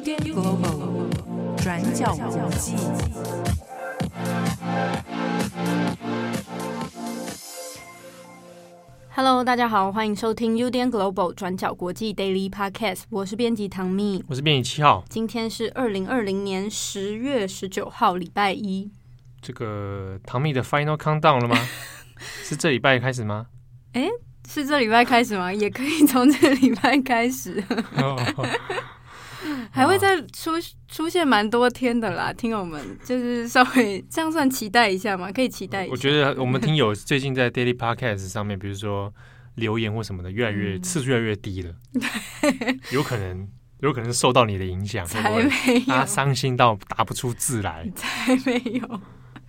UDN Global 转角国际。Hello，大家好，欢迎收听 UDN Global 转角国际 Daily Podcast。我是编辑唐蜜，我是编辑七号。今天是二零二零年十月十九号，礼拜一。这个唐蜜的 Final Countdown 了吗？是这礼拜开始吗？哎，是这礼拜开始吗？也可以从这礼拜开始。还会再出出现蛮多天的啦，听友们就是稍微这样算期待一下嘛，可以期待一下。我觉得我们听友最近在 Daily Podcast 上面，比如说留言或什么的，越来越、嗯、次数越来越低了，有可能有可能受到你的影响，才没有，他伤心到打不出字来，才没有。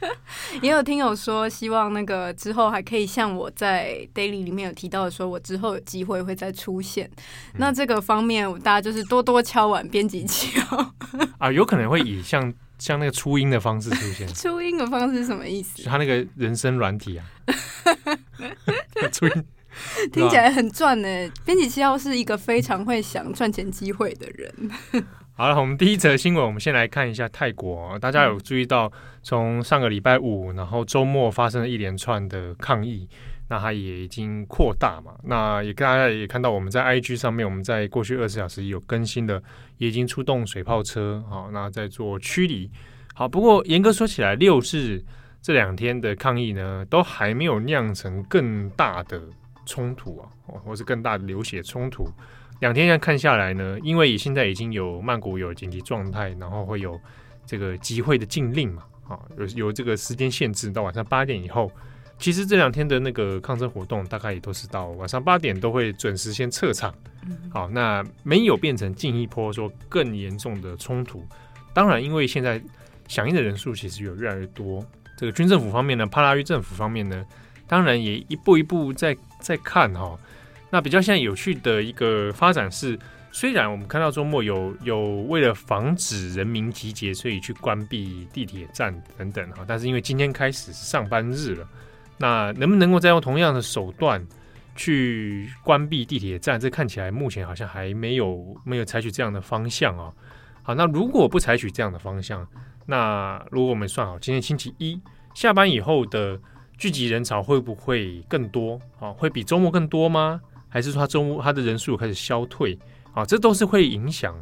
也有听友说，希望那个之后还可以像我在 Daily 里面有提到的，说我之后有机会会再出现。嗯、那这个方面，大家就是多多敲碗编辑器哦。啊，有可能会以像像那个初音的方式出现。初音的方式是什么意思？他那个人声软体啊。初音听起来很赚呢。编辑七号是一个非常会想赚钱机会的人。好了，我们第一则新闻，我们先来看一下泰国。大家有注意到，从上个礼拜五，然后周末发生了一连串的抗议，那它也已经扩大嘛。那也大家也看到，我们在 IG 上面，我们在过去二十小时有更新的，也已经出动水炮车，好，那在做驱离。好，不过严格说起来，六日这两天的抗议呢，都还没有酿成更大的冲突啊，或是更大的流血冲突。两天这样看下来呢，因为现在已经有曼谷有紧急状态，然后会有这个集会的禁令嘛，啊，有有这个时间限制到晚上八点以后。其实这两天的那个抗争活动，大概也都是到晚上八点都会准时先撤场。好，那没有变成进一波说更严重的冲突。当然，因为现在响应的人数其实有越来越多，这个军政府方面呢，帕拉育政府方面呢，当然也一步一步在在看哈。那比较现在有趣的一个发展是，虽然我们看到周末有有为了防止人民集结，所以去关闭地铁站等等哈，但是因为今天开始上班日了，那能不能够再用同样的手段去关闭地铁站？这看起来目前好像还没有没有采取这样的方向啊。好，那如果不采取这样的方向，那如果我们算好今天星期一下班以后的聚集人潮会不会更多？啊，会比周末更多吗？还是说他中他的人数开始消退啊？这都是会影响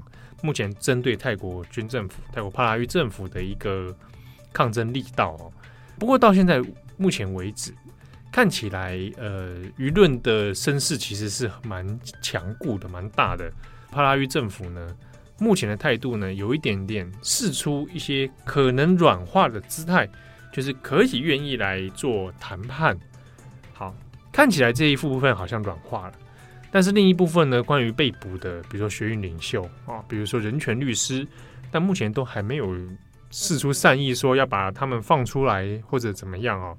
目前针对泰国军政府、泰国帕拉育政府的一个抗争力道哦。不过到现在目前为止，看起来呃舆论的声势其实是蛮强固的、蛮大的。帕拉育政府呢，目前的态度呢，有一点点试出一些可能软化的姿态，就是可以愿意来做谈判。看起来这一部分好像软化了，但是另一部分呢，关于被捕的，比如说学运领袖啊，比如说人权律师，但目前都还没有释出善意，说要把他们放出来或者怎么样哦。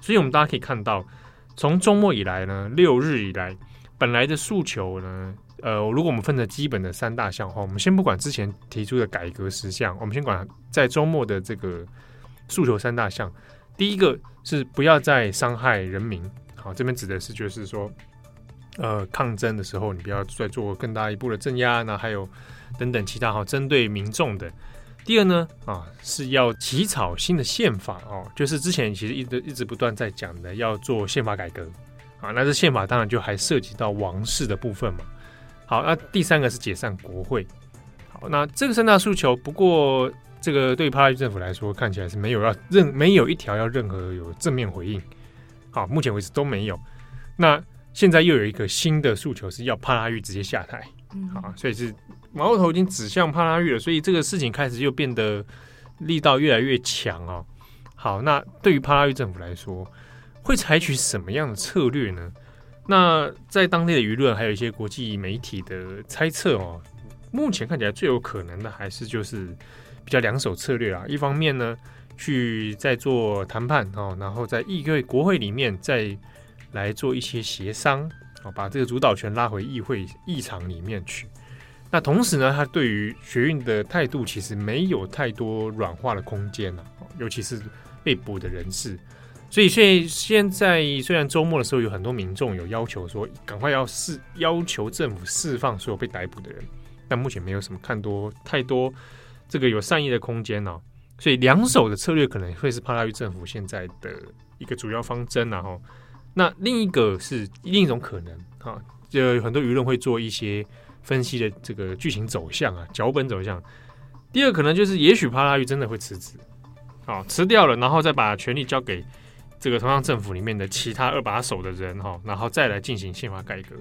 所以，我们大家可以看到，从周末以来呢，六日以来，本来的诉求呢，呃，如果我们分成基本的三大项哈，我们先不管之前提出的改革十项，我们先管在周末的这个诉求三大项，第一个是不要再伤害人民。好，这边指的是就是说，呃，抗争的时候，你不要再做更大一步的镇压，那还有等等其他哈，针对民众的。第二呢，啊，是要起草新的宪法哦，就是之前其实一直一直不断在讲的，要做宪法改革啊。那这宪法当然就还涉及到王室的部分嘛。好，那第三个是解散国会。好，那这个三大诉求，不过这个对于帕拉政府来说，看起来是没有要任没有一条要任何有正面回应。好，目前为止都没有。那现在又有一个新的诉求，是要帕拉玉直接下台。好，所以是矛头已经指向帕拉玉了。所以这个事情开始又变得力道越来越强哦。好，那对于帕拉玉政府来说，会采取什么样的策略呢？那在当地的舆论还有一些国际媒体的猜测哦，目前看起来最有可能的还是就是比较两手策略啊。一方面呢，去再做谈判哦，然后在议会、国会里面再来做一些协商哦，把这个主导权拉回议会议场里面去。那同时呢，他对于学运的态度其实没有太多软化的空间了，尤其是被捕的人士。所以，所以现在虽然周末的时候有很多民众有要求说，赶快要释要求政府释放所有被逮捕的人，但目前没有什么看多太多这个有善意的空间哦。所以两手的策略可能会是帕拉育政府现在的一个主要方针，然后那另一个是另一种可能啊，就有很多舆论会做一些分析的这个剧情走向啊，脚本走向。第二可能就是也许帕拉育真的会辞职，啊，辞掉了，然后再把权力交给这个同样政府里面的其他二把手的人哈，然后再来进行宪法改革。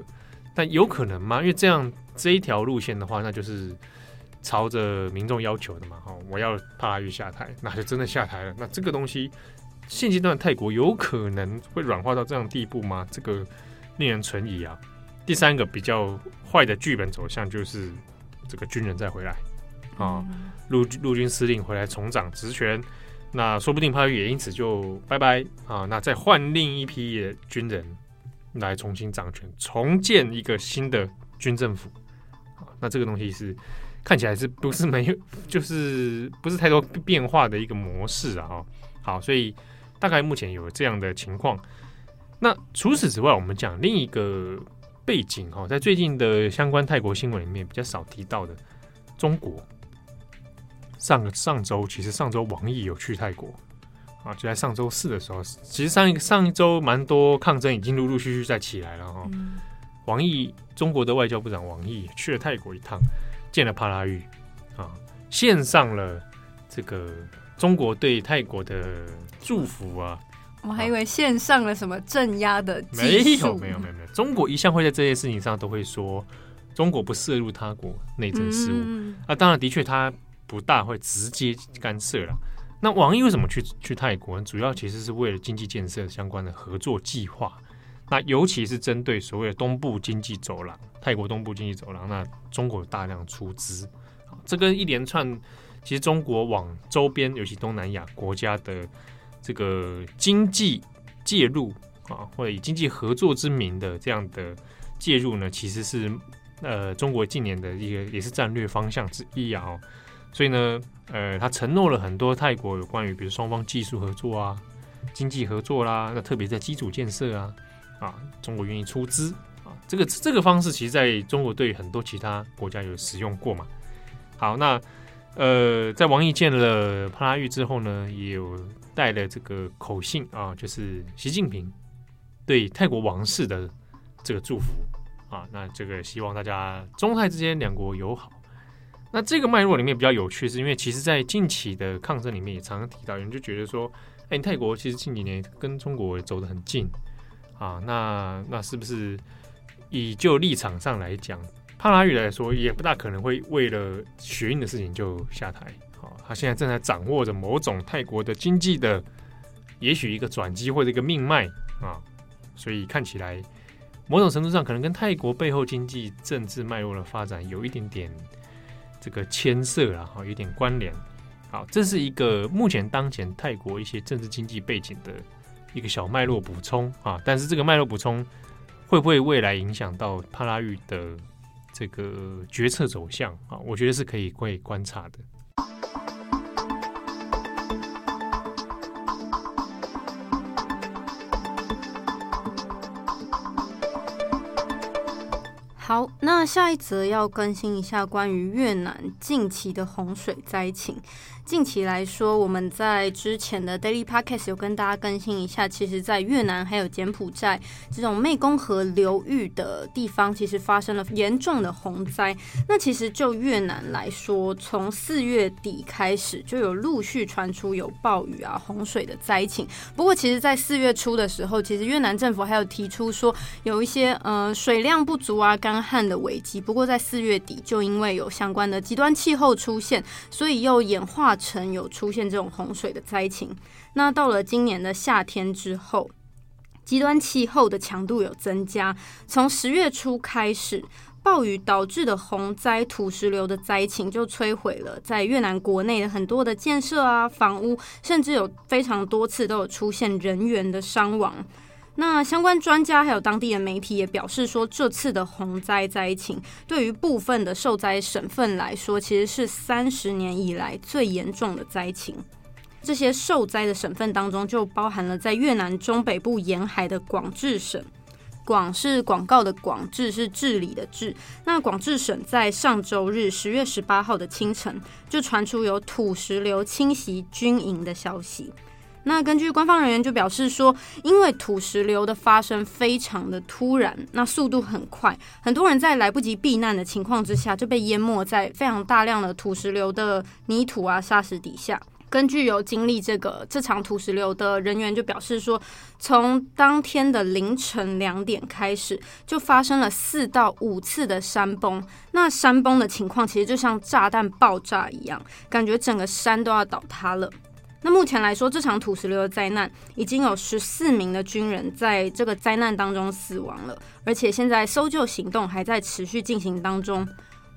但有可能吗？因为这样这一条路线的话，那就是。朝着民众要求的嘛，哈，我要帕拉育下台，那就真的下台了。那这个东西，现阶段泰国有可能会软化到这样地步吗？这个令人存疑啊。第三个比较坏的剧本走向就是这个军人再回来啊，陆陆军司令回来重掌职权，那说不定帕拉育也因此就拜拜啊。那再换另一批的军人来重新掌权，重建一个新的军政府啊。那这个东西是。看起来是不是没有，就是不是太多变化的一个模式啊？好，所以大概目前有这样的情况。那除此之外，我们讲另一个背景哈，在最近的相关泰国新闻里面比较少提到的，中国上上周其实上周王毅有去泰国啊，就在上周四的时候，其实上一上一周蛮多抗争已经陆陆续续在起来了哈。王毅，中国的外交部长王毅去了泰国一趟。见了帕拉玉啊，献上了这个中国对泰国的祝福啊！我还以为献上了什么镇压的。没有没有没有没有，中国一向会在这些事情上都会说，中国不涉入他国内政事务。嗯、啊，当然的确他不大会直接干涉了。那王毅为什么去去泰国？主要其实是为了经济建设相关的合作计划。那尤其是针对所谓的东部经济走廊，泰国东部经济走廊，那中国有大量出资，这跟一连串其实中国往周边，尤其东南亚国家的这个经济介入啊，或者以经济合作之名的这样的介入呢，其实是呃中国近年的一个也是战略方向之一啊。所以呢，呃，他承诺了很多泰国有关于比如双方技术合作啊、经济合作啦，那特别在基础建设啊。啊，中国愿意出资啊，这个这个方式其实在中国对很多其他国家有使用过嘛。好，那呃，在王毅见了帕拉育之后呢，也有带了这个口信啊，就是习近平对泰国王室的这个祝福啊。那这个希望大家中泰之间两国友好。那这个脉络里面比较有趣，是因为其实在近期的抗争里面也常常提到，有人就觉得说，哎，泰国其实近几年跟中国走得很近。啊，那那是不是以就立场上来讲，帕拉语来说也不大可能会为了学运的事情就下台。好、啊，他现在正在掌握着某种泰国的经济的，也许一个转机或者一个命脉啊，所以看起来某种程度上可能跟泰国背后经济政治脉络的发展有一点点这个牵涉了，哈，有点关联。好，这是一个目前当前泰国一些政治经济背景的。一个小脉络补充啊，但是这个脉络补充会不会未来影响到帕拉育的这个决策走向啊？我觉得是可以会观察的。好，那下一则要更新一下关于越南近期的洪水灾情。近期来说，我们在之前的 Daily Podcast 有跟大家更新一下，其实，在越南还有柬埔寨这种湄公河流域的地方，其实发生了严重的洪灾。那其实就越南来说，从四月底开始就有陆续传出有暴雨啊、洪水的灾情。不过，其实，在四月初的时候，其实越南政府还有提出说有一些呃水量不足啊、干旱的危机。不过，在四月底就因为有相关的极端气候出现，所以又演化。曾有出现这种洪水的灾情，那到了今年的夏天之后，极端气候的强度有增加。从十月初开始，暴雨导致的洪灾、土石流的灾情就摧毁了在越南国内的很多的建设啊、房屋，甚至有非常多次都有出现人员的伤亡。那相关专家还有当地的媒体也表示说，这次的洪灾灾情对于部分的受灾省份来说，其实是三十年以来最严重的灾情。这些受灾的省份当中，就包含了在越南中北部沿海的广治省、广是广告的广，治是治理的治。那广治省在上周日十月十八号的清晨，就传出有土石流侵袭军营的消息。那根据官方人员就表示说，因为土石流的发生非常的突然，那速度很快，很多人在来不及避难的情况之下，就被淹没在非常大量的土石流的泥土啊、沙石底下。根据有经历这个这场土石流的人员就表示说，从当天的凌晨两点开始，就发生了四到五次的山崩。那山崩的情况其实就像炸弹爆炸一样，感觉整个山都要倒塌了。那目前来说，这场土石流的灾难已经有十四名的军人在这个灾难当中死亡了，而且现在搜救行动还在持续进行当中。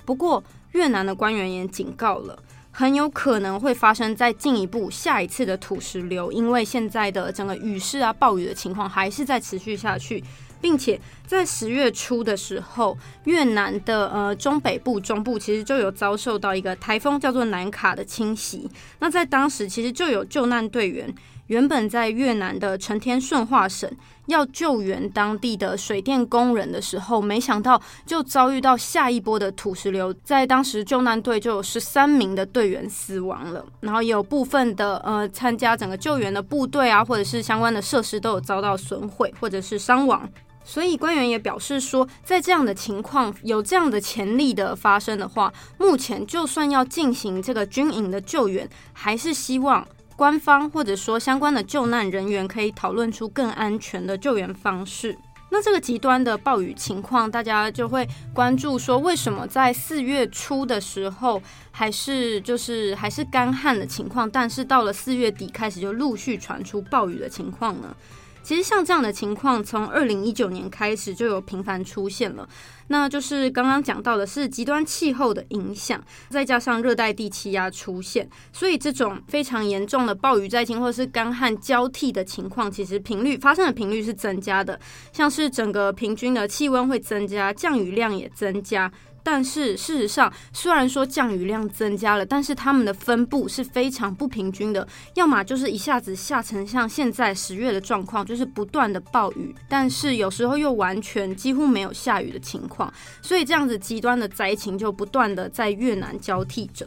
不过，越南的官员也警告了。很有可能会发生再进一步下一次的土石流，因为现在的整个雨势啊、暴雨的情况还是在持续下去，并且在十月初的时候，越南的呃中北部、中部其实就有遭受到一个台风叫做南卡的侵袭。那在当时其实就有救难队员。原本在越南的成天顺化省要救援当地的水电工人的时候，没想到就遭遇到下一波的土石流，在当时救难队就有十三名的队员死亡了，然后也有部分的呃参加整个救援的部队啊，或者是相关的设施都有遭到损毁或者是伤亡。所以官员也表示说，在这样的情况有这样的潜力的发生的话，目前就算要进行这个军营的救援，还是希望。官方或者说相关的救难人员可以讨论出更安全的救援方式。那这个极端的暴雨情况，大家就会关注说，为什么在四月初的时候还是就是还是干旱的情况，但是到了四月底开始就陆续传出暴雨的情况呢？其实像这样的情况，从二零一九年开始就有频繁出现了。那就是刚刚讲到的是极端气候的影响，再加上热带低气压出现，所以这种非常严重的暴雨灾情或者是干旱交替的情况，其实频率发生的频率是增加的，像是整个平均的气温会增加，降雨量也增加。但是事实上，虽然说降雨量增加了，但是它们的分布是非常不平均的。要么就是一下子下成像现在十月的状况，就是不断的暴雨，但是有时候又完全几乎没有下雨的情况。所以这样子极端的灾情就不断的在越南交替着。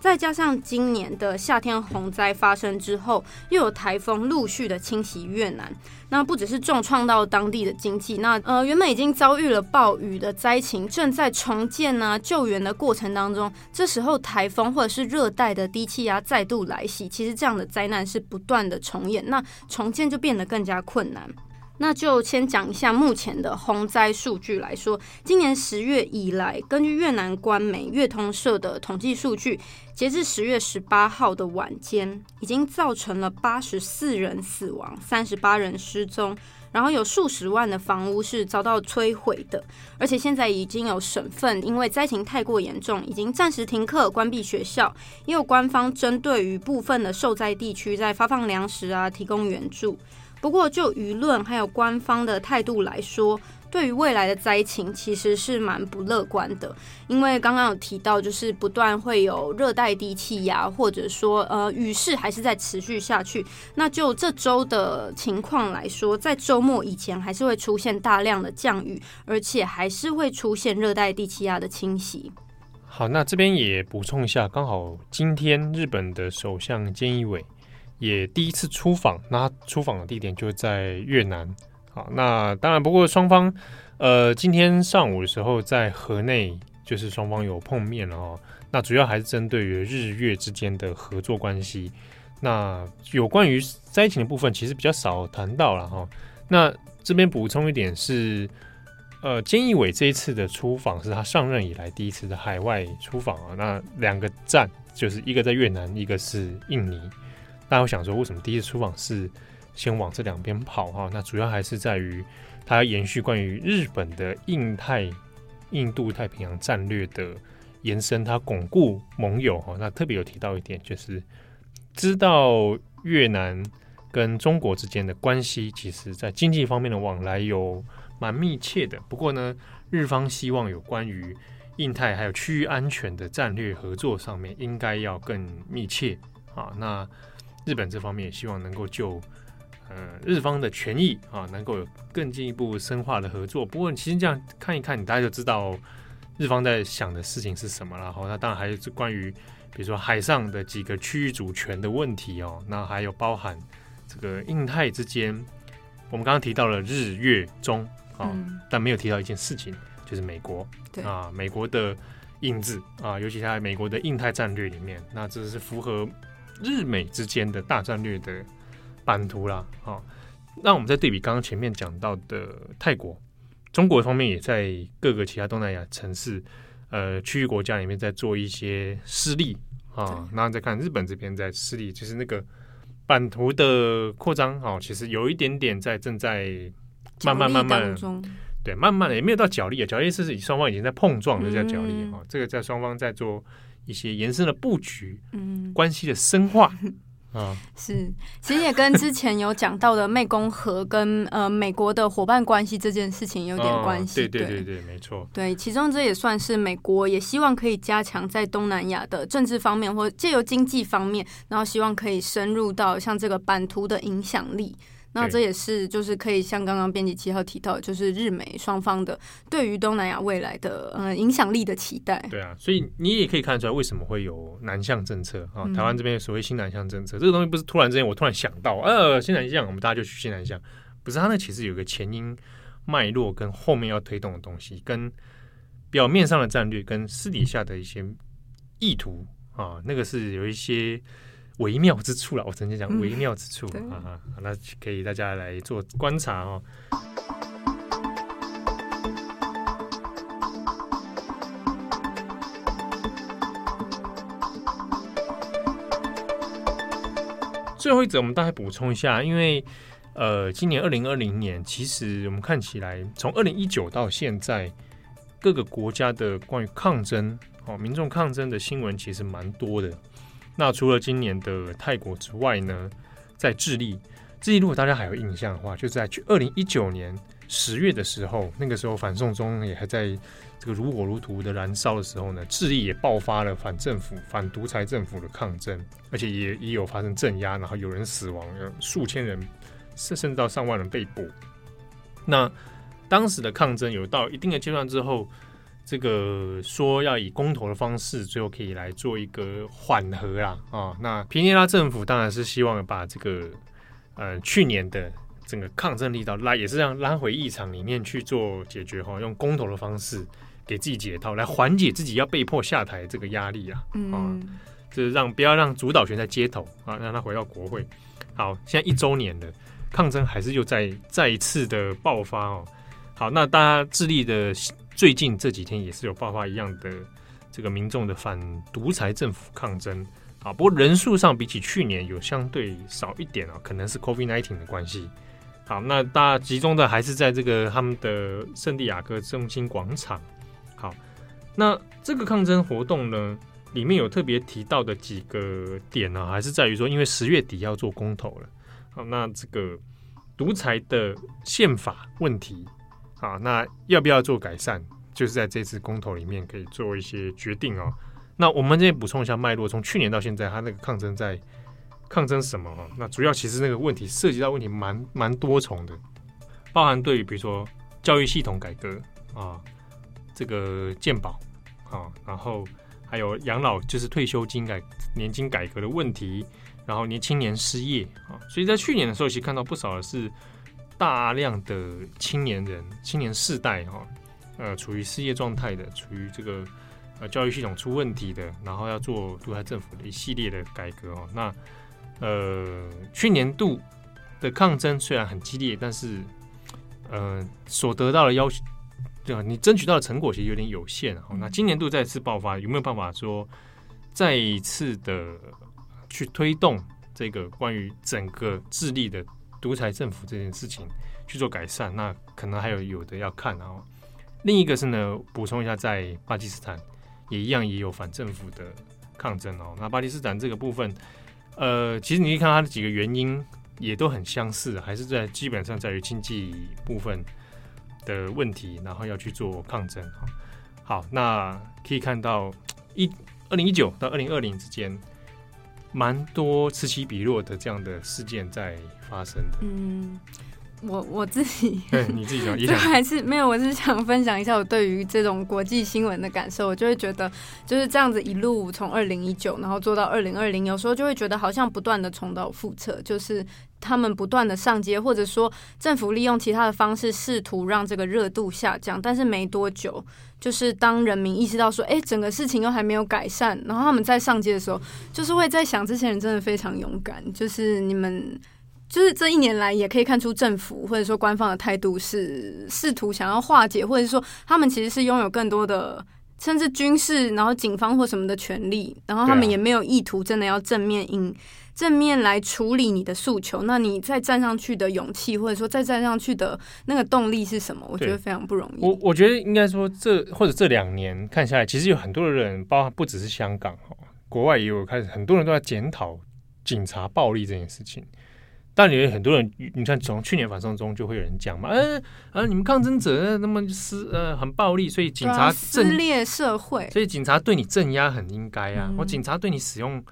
再加上今年的夏天洪灾发生之后，又有台风陆续的侵袭越南，那不只是重创到当地的经济，那呃原本已经遭遇了暴雨的灾情，正在重建啊救援的过程当中，这时候台风或者是热带的低气压再度来袭，其实这样的灾难是不断的重演，那重建就变得更加困难。那就先讲一下目前的洪灾数据来说，今年十月以来，根据越南官媒越通社的统计数据，截至十月十八号的晚间，已经造成了八十四人死亡，三十八人失踪，然后有数十万的房屋是遭到摧毁的，而且现在已经有省份因为灾情太过严重，已经暂时停课、关闭学校，也有官方针对于部分的受灾地区在发放粮食啊，提供援助。不过，就舆论还有官方的态度来说，对于未来的灾情其实是蛮不乐观的。因为刚刚有提到，就是不断会有热带低气压，或者说呃雨势还是在持续下去。那就这周的情况来说，在周末以前还是会出现大量的降雨，而且还是会出现热带低气压的侵袭。好，那这边也补充一下，刚好今天日本的首相菅义伟。也第一次出访，那出访的地点就在越南。好，那当然，不过双方，呃，今天上午的时候在河内，就是双方有碰面了哦。那主要还是针对于日越之间的合作关系。那有关于灾情的部分，其实比较少谈到了哈。那这边补充一点是，呃，菅义伟这一次的出访是他上任以来第一次的海外出访啊。那两个站，就是一个在越南，一个是印尼。大家会想说，为什么第一次出访是先往这两边跑哈？那主要还是在于他要延续关于日本的印太、印度太平洋战略的延伸，他巩固盟友哈。那特别有提到一点，就是知道越南跟中国之间的关系，其实在经济方面的往来有蛮密切的。不过呢，日方希望有关于印太还有区域安全的战略合作上面，应该要更密切啊。那日本这方面也希望能够就呃日方的权益啊，能够有更进一步深化的合作。不过其实这样看一看，你大家就知道日方在想的事情是什么了。然后那当然还是关于比如说海上的几个区域主权的问题哦，那还有包含这个印太之间，我们刚刚提到了日月中啊，嗯、但没有提到一件事情，就是美国对啊，美国的印制啊，尤其在美国的印太战略里面，那这是符合日美之间的大战略的版图啦。啊，那我们再对比刚刚前面讲到的泰国，中国方面也在各个其他东南亚城市，呃，区域国家里面在做一些施力啊。然后再看日本这边在施力，就是那个。版图的扩张，哦，其实有一点点在正在慢慢慢慢，对，慢慢的也没有到角力啊，角力是双方已经在碰撞的，叫角力哈。这个在双方在做一些延伸的布局，嗯，关系的深化。啊，是，其实也跟之前有讲到的湄公河跟呃美国的伙伴关系这件事情有点关系。对对对对，没错。对，其中这也算是美国也希望可以加强在东南亚的政治方面，或借由经济方面，然后希望可以深入到像这个版图的影响力。那这也是就是可以像刚刚编辑七号提到，就是日美双方的对于东南亚未来的呃影响力的期待。对啊，所以你也可以看得出来为什么会有南向政策啊？台湾这边所谓新南向政策，嗯、这个东西不是突然之间我突然想到，呃，新南向我们大家就去新南向，不是它那其实有个前因脉络跟后面要推动的东西，跟表面上的战略跟私底下的一些意图啊，那个是有一些。微妙之处了，我曾经讲微妙之处啊，那可以大家来做观察哦。最后一则，我们大概补充一下，因为呃，今年二零二零年，其实我们看起来，从二零一九到现在，各个国家的关于抗争哦，民众抗争的新闻其实蛮多的。那除了今年的泰国之外呢，在智利，智利如果大家还有印象的话，就在去二零一九年十月的时候，那个时候反送中也还在这个如火如荼的燃烧的时候呢，智利也爆发了反政府、反独裁政府的抗争，而且也也有发生镇压，然后有人死亡，数千人甚甚至到上万人被捕。那当时的抗争有到一定的阶段之后。这个说要以公投的方式，最后可以来做一个缓和啦啊、哦。那皮尼拉政府当然是希望把这个呃去年的整个抗争力道拉，也是让拉回议场里面去做解决哈、哦，用公投的方式给自己解套，来缓解自己要被迫下台这个压力啊。嗯、哦，就是让不要让主导权在街头啊，让他回到国会。好，现在一周年了，抗争还是又再再一次的爆发哦。好，那大家致力的。最近这几天也是有爆发一样的这个民众的反独裁政府抗争啊，不过人数上比起去年有相对少一点啊，可能是 COVID-19 的关系。好，那大家集中的还是在这个他们的圣地亚哥中心广场。好，那这个抗争活动呢，里面有特别提到的几个点呢，还是在于说，因为十月底要做公投了。好，那这个独裁的宪法问题。啊，那要不要做改善？就是在这次公投里面可以做一些决定哦。那我们这边补充一下脉络，从去年到现在，他那个抗争在抗争什么？哈，那主要其实那个问题涉及到问题蛮蛮多重的，包含对于比如说教育系统改革啊，这个健保啊，然后还有养老就是退休金改年金改革的问题，然后年轻年失业啊，所以在去年的时候，其实看到不少的是。大量的青年人、青年世代哈，呃，处于失业状态的，处于这个呃教育系统出问题的，然后要做独裁政府的一系列的改革哦。那呃，去年度的抗争虽然很激烈，但是呃，所得到的要求，对吧？你争取到的成果其实有点有限哦。那今年度再次爆发，有没有办法说再一次的去推动这个关于整个智力的？独裁政府这件事情去做改善，那可能还有有的要看哦。另一个是呢，补充一下，在巴基斯坦也一样也有反政府的抗争哦。那巴基斯坦这个部分，呃，其实你可以看它的几个原因也都很相似，还是在基本上在于经济部分的问题，然后要去做抗争哈。好，那可以看到一二零一九到二零二零之间。蛮多此起彼落的这样的事件在发生的。嗯。我我自己，对你自己讲，就还是没有，我是想分享一下我对于这种国际新闻的感受。我就会觉得就是这样子一路从二零一九，然后做到二零二零，有时候就会觉得好像不断的重蹈覆辙，就是他们不断的上街，或者说政府利用其他的方式试图让这个热度下降，但是没多久，就是当人民意识到说，哎，整个事情又还没有改善，然后他们在上街的时候，就是会在想，这些人真的非常勇敢，就是你们。就是这一年来，也可以看出政府或者说官方的态度是试图想要化解，或者说他们其实是拥有更多的，甚至军事，然后警方或什么的权利，然后他们也没有意图真的要正面应正面来处理你的诉求。那你再站上去的勇气，或者说再站上去的那个动力是什么？我觉得非常不容易。我我觉得应该说这或者这两年看下来，其实有很多的人，包括不只是香港哈，国外也有开始很多人都在检讨警察暴力这件事情。但有很多人，你看从去年反送中就会有人讲嘛，嗯、呃、啊，你们抗争者那么撕呃很暴力，所以警察撕裂社会，所以警察对你镇压很应该啊，我、嗯、警察对你使用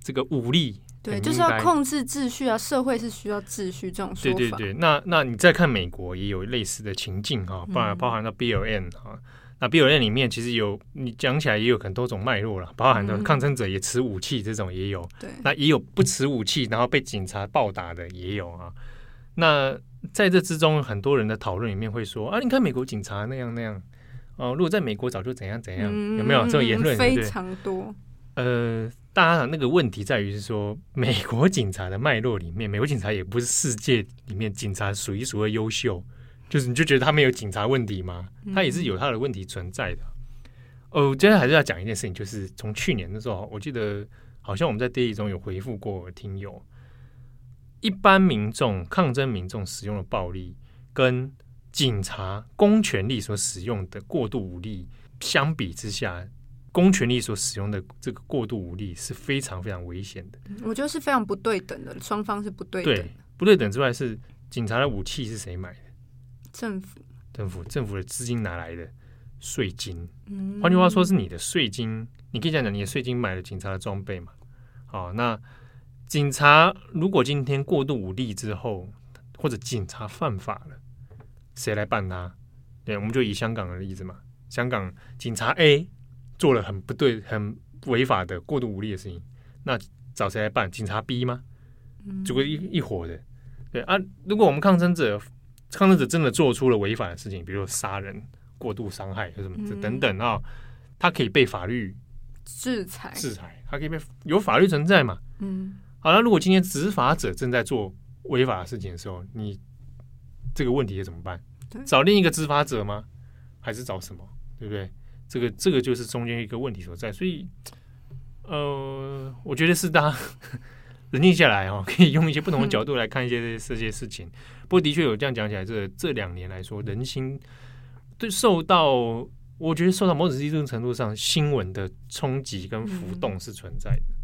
这个武力，对，就是要控制秩序啊，社会是需要秩序这种说法。对对对，那那你再看美国也有类似的情境啊，包含包含到 BLM 啊。那 BLM 里面其实有你讲起来也有很多种脉络了，包含的抗争者也持武器这种也有，嗯、那也有不持武器然后被警察暴打的也有啊。那在这之中，很多人的讨论里面会说啊，你看美国警察那样那样哦、呃，如果在美国早就怎样怎样，嗯、有没有这种言论？非常多。呃，当然那个问题在于是说，美国警察的脉络里面，美国警察也不是世界里面警察数一数二优秀。就是你就觉得他没有警察问题吗？他也是有他的问题存在的。哦，我今天还是要讲一件事情，就是从去年的时候，我记得好像我们在 Daily 中有回复过听友，一般民众抗争民众使用的暴力，跟警察公权力所使用的过度武力相比之下，公权力所使用的这个过度武力是非常非常危险的。我觉得是非常不对等的，双方是不对等。对，不对等之外，是警察的武器是谁买的？政府，政府，政府的资金哪来的？税金。嗯，换句话说，是你的税金。你可以讲讲，你的税金买了警察的装备嘛？好，那警察如果今天过度武力之后，或者警察犯法了，谁来办他？对，我们就以香港的例子嘛。香港警察 A 做了很不对、很违法的过度武力的事情，那找谁来办？警察逼吗？这个一一伙的。对啊，如果我们抗争者。抗争者真的做出了违法的事情，比如杀人、过度伤害或什么这等等啊，他可以被法律制裁。制裁，他可以被有法律存在嘛？嗯。好了，如果今天执法者正在做违法的事情的时候，你这个问题怎么办？找另一个执法者吗？还是找什么？对不对？这个这个就是中间一个问题所在。所以，呃，我觉得是大家 冷静下来哦，可以用一些不同的角度来看一些这些事情。不过，的确有这样讲起来，这这两年来说，人心对受到，我觉得受到某种一定程度上新闻的冲击跟浮动是存在的，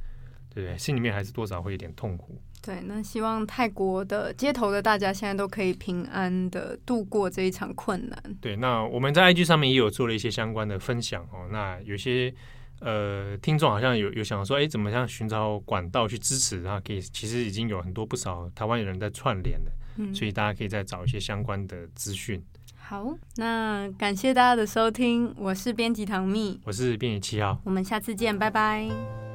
对不对？心里面还是多少会有点痛苦。对，那希望泰国的街头的大家现在都可以平安的度过这一场困难。对，那我们在 IG 上面也有做了一些相关的分享哦。那有些呃听众好像有有想说，哎，怎么样寻找管道去支持啊？可以，其实已经有很多不少台湾有人在串联的。所以大家可以再找一些相关的资讯。好，那感谢大家的收听，我是编辑唐蜜，我是编辑七号，我们下次见，拜拜。